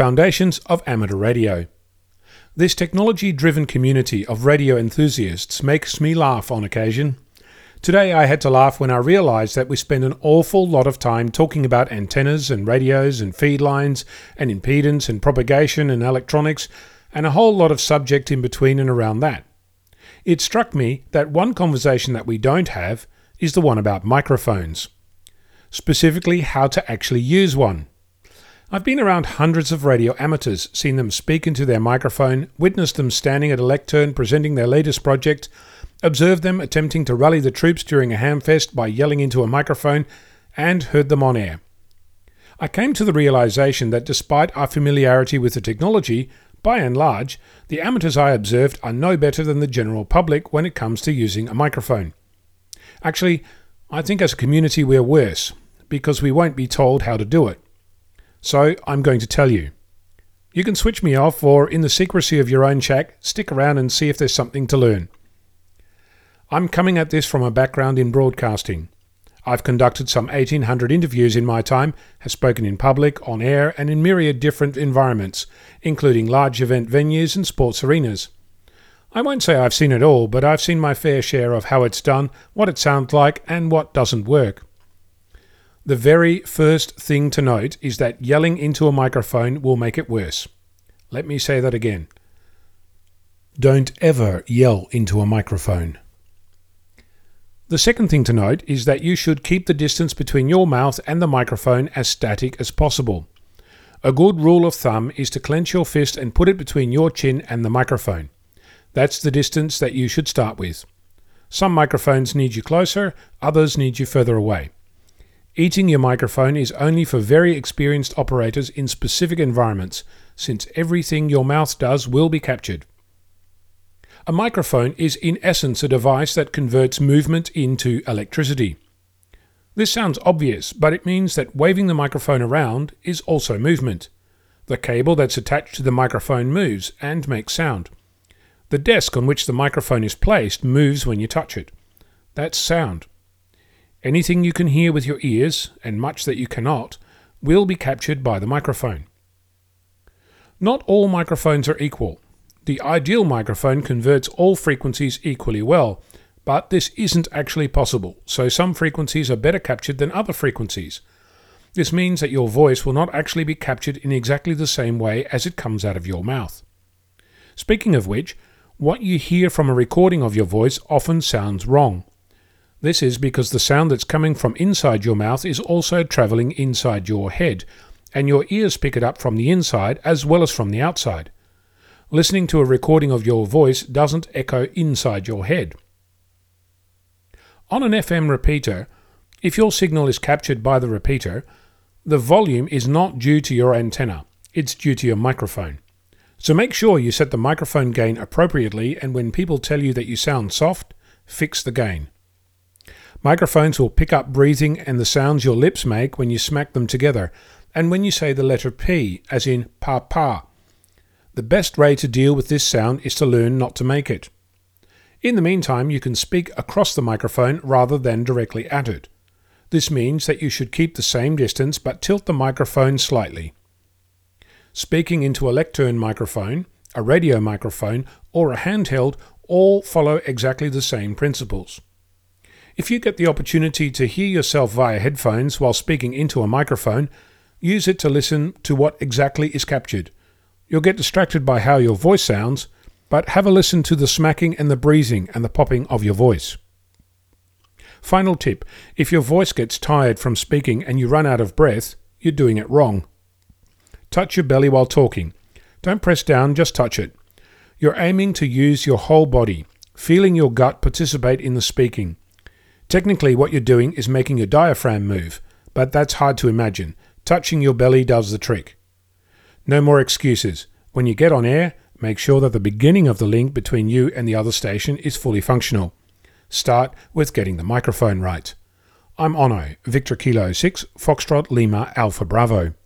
Foundations of Amateur Radio. This technology driven community of radio enthusiasts makes me laugh on occasion. Today I had to laugh when I realized that we spend an awful lot of time talking about antennas and radios and feed lines and impedance and propagation and electronics and a whole lot of subject in between and around that. It struck me that one conversation that we don't have is the one about microphones. Specifically, how to actually use one. I've been around hundreds of radio amateurs, seen them speak into their microphone, witnessed them standing at a lectern presenting their latest project, observed them attempting to rally the troops during a hamfest by yelling into a microphone, and heard them on air. I came to the realization that despite our familiarity with the technology, by and large, the amateurs I observed are no better than the general public when it comes to using a microphone. Actually, I think as a community we're worse, because we won't be told how to do it. So I'm going to tell you. You can switch me off, or in the secrecy of your own shack, stick around and see if there's something to learn. I'm coming at this from a background in broadcasting. I've conducted some 1800 interviews in my time, have spoken in public, on air, and in myriad different environments, including large event venues and sports arenas. I won't say I've seen it all, but I've seen my fair share of how it's done, what it sounds like, and what doesn't work. The very first thing to note is that yelling into a microphone will make it worse. Let me say that again. Don't ever yell into a microphone. The second thing to note is that you should keep the distance between your mouth and the microphone as static as possible. A good rule of thumb is to clench your fist and put it between your chin and the microphone. That's the distance that you should start with. Some microphones need you closer, others need you further away. Eating your microphone is only for very experienced operators in specific environments, since everything your mouth does will be captured. A microphone is in essence a device that converts movement into electricity. This sounds obvious, but it means that waving the microphone around is also movement. The cable that's attached to the microphone moves and makes sound. The desk on which the microphone is placed moves when you touch it. That's sound. Anything you can hear with your ears, and much that you cannot, will be captured by the microphone. Not all microphones are equal. The ideal microphone converts all frequencies equally well, but this isn't actually possible, so some frequencies are better captured than other frequencies. This means that your voice will not actually be captured in exactly the same way as it comes out of your mouth. Speaking of which, what you hear from a recording of your voice often sounds wrong. This is because the sound that's coming from inside your mouth is also travelling inside your head, and your ears pick it up from the inside as well as from the outside. Listening to a recording of your voice doesn't echo inside your head. On an FM repeater, if your signal is captured by the repeater, the volume is not due to your antenna, it's due to your microphone. So make sure you set the microphone gain appropriately, and when people tell you that you sound soft, fix the gain. Microphones will pick up breathing and the sounds your lips make when you smack them together, and when you say the letter P, as in pa pa. The best way to deal with this sound is to learn not to make it. In the meantime, you can speak across the microphone rather than directly at it. This means that you should keep the same distance but tilt the microphone slightly. Speaking into a lectern microphone, a radio microphone, or a handheld all follow exactly the same principles. If you get the opportunity to hear yourself via headphones while speaking into a microphone, use it to listen to what exactly is captured. You'll get distracted by how your voice sounds, but have a listen to the smacking and the breathing and the popping of your voice. Final tip if your voice gets tired from speaking and you run out of breath, you're doing it wrong. Touch your belly while talking. Don't press down, just touch it. You're aiming to use your whole body, feeling your gut participate in the speaking. Technically, what you're doing is making your diaphragm move, but that's hard to imagine. Touching your belly does the trick. No more excuses. When you get on air, make sure that the beginning of the link between you and the other station is fully functional. Start with getting the microphone right. I'm Onno, Victor Kilo 6, Foxtrot Lima Alpha Bravo.